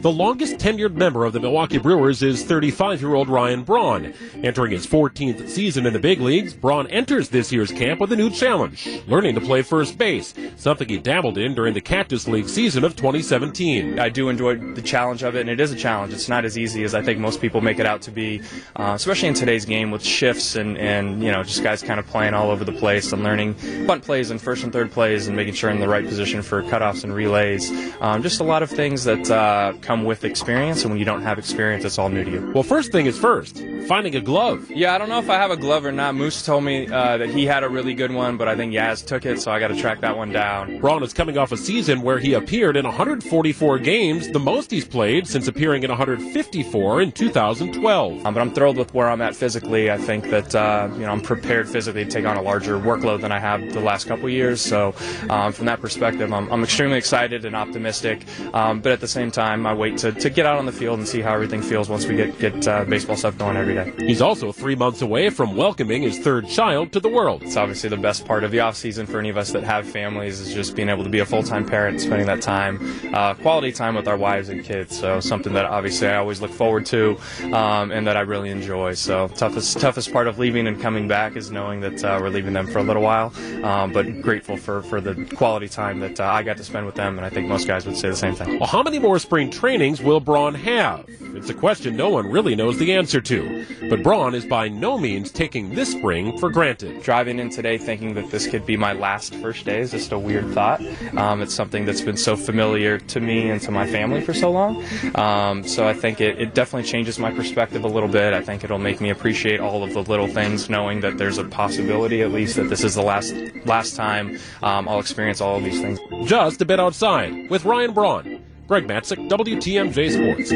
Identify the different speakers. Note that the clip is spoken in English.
Speaker 1: The longest tenured member of the Milwaukee Brewers is 35 year old Ryan Braun. Entering his 14th season in the big leagues, Braun enters this year's camp with a new challenge learning to play first base, something he dabbled in during the Cactus League season of 2017.
Speaker 2: I do enjoy the challenge of it, and it is a challenge. It's not as easy as I think most people make it out to be, uh, especially in today's game with shifts and, and, you know, just guys kind of playing all over the place and learning bunt plays and first and third plays and making sure in the right position for cutoffs and relays. Um, just a lot of things that uh, come with experience, and when you don't have experience, it's all new to you.
Speaker 1: Well, first thing is first, finding a glove.
Speaker 2: Yeah, I don't know if I have a glove or not. Moose told me uh, that he had a really good one, but I think Yaz took it, so I got to track that one down.
Speaker 1: Braun is coming off a season where he appeared in 144 games, the most he's played since appearing in 154 in 2012.
Speaker 2: Um, but I'm thrilled with where I'm at physically. I think that uh, you know I'm prepared physically to take on a larger workload than I have the last couple years. So um, from that perspective, I'm, I'm, extremely excited and optimistic. Um, but at the same time, I wait to, to get out on the field and see how everything feels once we get get uh, baseball stuff going every day.
Speaker 1: He's also three months away from welcoming his third child to the world.
Speaker 2: It's obviously the best part of the off season for any of us that have families is just being able to be a full time parent, spending that time, uh, quality time with our wives and kids. So something that obviously I always look forward to um, and that I really enjoy. So toughest toughest part of leaving and coming back is knowing that uh, we're leaving them for a little while, um, but grateful for for the quality time that uh, I got to spend with them, and I think most guys would say the same thing.
Speaker 1: Well, how many more spring trainings will Braun have? It's a question no one really knows the answer to. But Braun is by no means taking this spring for granted.
Speaker 2: Driving in today thinking that this could be my last first day is just a weird thought. Um, it's something that's been so familiar to me and to my family for so long. Um, so I think it, it definitely changes my perspective a little bit. I think it'll make me appreciate all of the little things, knowing that there's a possibility, at least, that this is the last last time um, I'll experience all of these things.
Speaker 1: Just a bit outside with Ryan Braun. Greg Matzek, WTMJ Sports.